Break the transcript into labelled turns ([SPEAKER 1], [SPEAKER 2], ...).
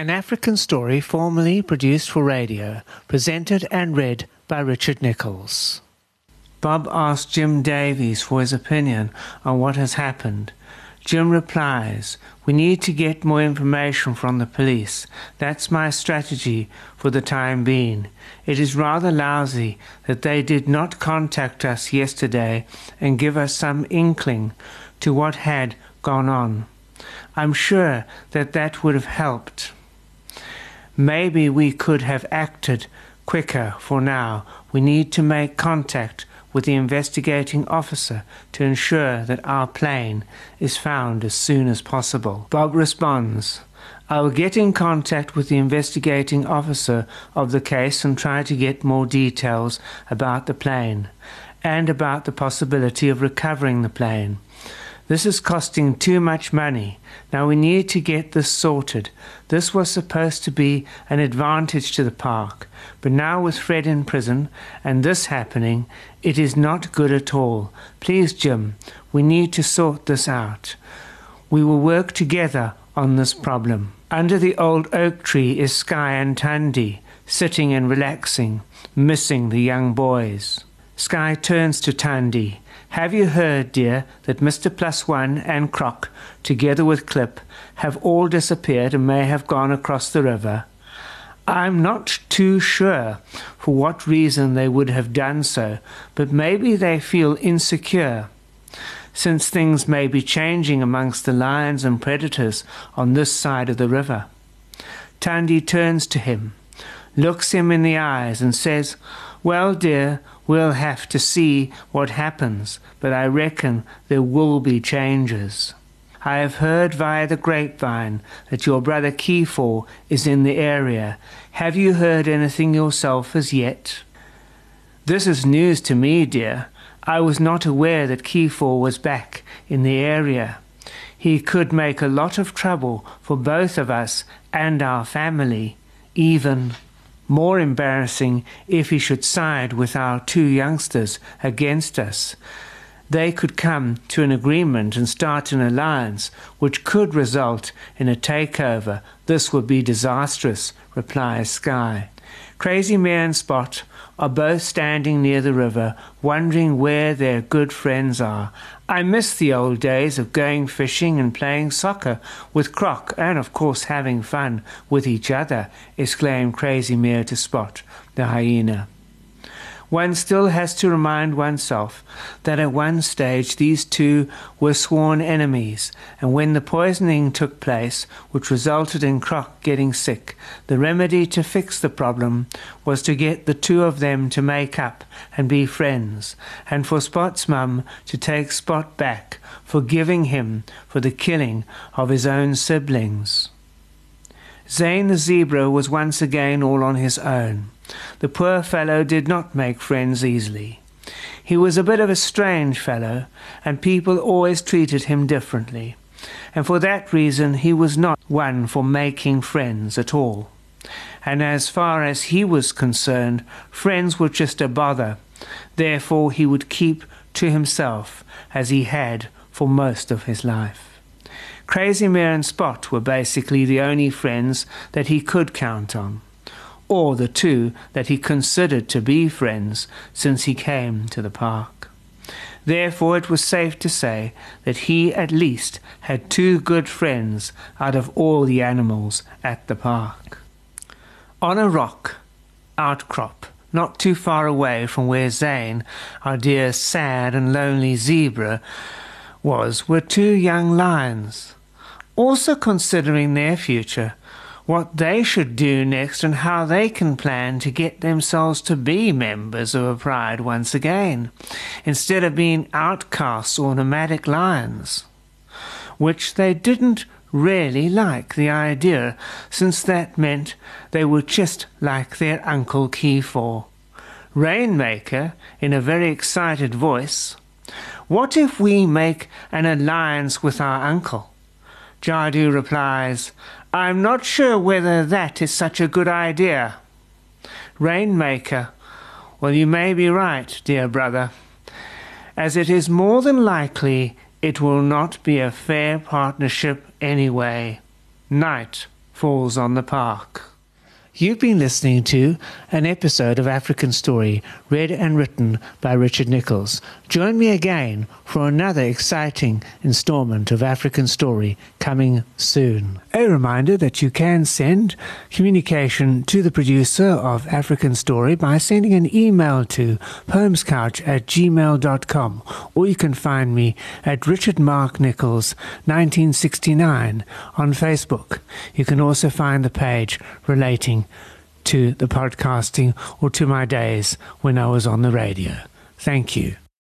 [SPEAKER 1] An African story formerly produced for radio, presented and read by Richard Nicholls. Bob asked Jim Davies for his opinion on what has happened. Jim replies, We need to get more information from the police. That's my strategy for the time being. It is rather lousy that they did not contact us yesterday and give us some inkling to what had gone on. I'm sure that that would have helped. Maybe we could have acted quicker for now. We need to make contact with the investigating officer to ensure that our plane is found as soon as possible. Bob responds, I will get in contact with the investigating officer of the case and try to get more details about the plane and about the possibility of recovering the plane. This is costing too much money. Now we need to get this sorted. This was supposed to be an advantage to the park, but now with Fred in prison and this happening, it is not good at all. Please, Jim, we need to sort this out. We will work together on this problem. Under the old oak tree is Sky and Tandy, sitting and relaxing, missing the young boys. Sky turns to Tandy. Have you heard, dear, that Mr. Plus One and Croc, together with Clip, have all disappeared and may have gone across the river? I'm not too sure for what reason they would have done so, but maybe they feel insecure. Since things may be changing amongst the lions and predators on this side of the river. Tandy turns to him, looks him in the eyes, and says, Well, dear, We'll have to see what happens, but I reckon there will be changes. I have heard via the grapevine that your brother Kiefer is in the area. Have you heard anything yourself as yet? This is news to me, dear. I was not aware that Kiefer was back in the area. He could make a lot of trouble for both of us and our family, even more embarrassing if he should side with our two youngsters against us. They could come to an agreement and start an alliance which could result in a takeover. This would be disastrous, replies Sky. Crazy Mare and Spot are both standing near the river, wondering where their good friends are. I miss the old days of going fishing and playing soccer with Croc, and of course having fun with each other, exclaimed Crazy Mare to Spot, the hyena one still has to remind oneself that at one stage these two were sworn enemies, and when the poisoning took place, which resulted in Croc getting sick, the remedy to fix the problem was to get the two of them to make up and be friends, and for Spot's mum to take Spot back, forgiving him for the killing of his own siblings. Zane the zebra was once again all on his own. The poor fellow did not make friends easily. He was a bit of a strange fellow, and people always treated him differently, and for that reason he was not one for making friends at all. And as far as he was concerned, friends were just a bother. Therefore he would keep to himself, as he had for most of his life. Crazy Mare and Spot were basically the only friends that he could count on or the two that he considered to be friends since he came to the park. Therefore, it was safe to say that he at least had two good friends out of all the animals at the park. On a rock outcrop, not too far away from where Zane, our dear sad and lonely zebra, was, were two young lions, also considering their future what they should do next and how they can plan to get themselves to be members of a pride once again, instead of being outcasts or nomadic lions, which they didn't really like the idea, since that meant they were just like their Uncle Kiefer. Rainmaker, in a very excited voice, What if we make an alliance with our uncle? Jadu replies, I'm not sure whether that is such a good idea. Rainmaker, well, you may be right, dear brother, as it is more than likely it will not be a fair partnership anyway. Night falls on the park. You've been listening to an episode of African Story read and written by Richard Nicholls. Join me again for another exciting installment of African Story coming soon. A reminder that you can send communication to the producer of African Story by sending an email to poemscouch at gmail.com or you can find me at Richard Mark Nicholls 1969 on Facebook. You can also find the page relating to the podcasting or to my days when I was on the radio. Thank you.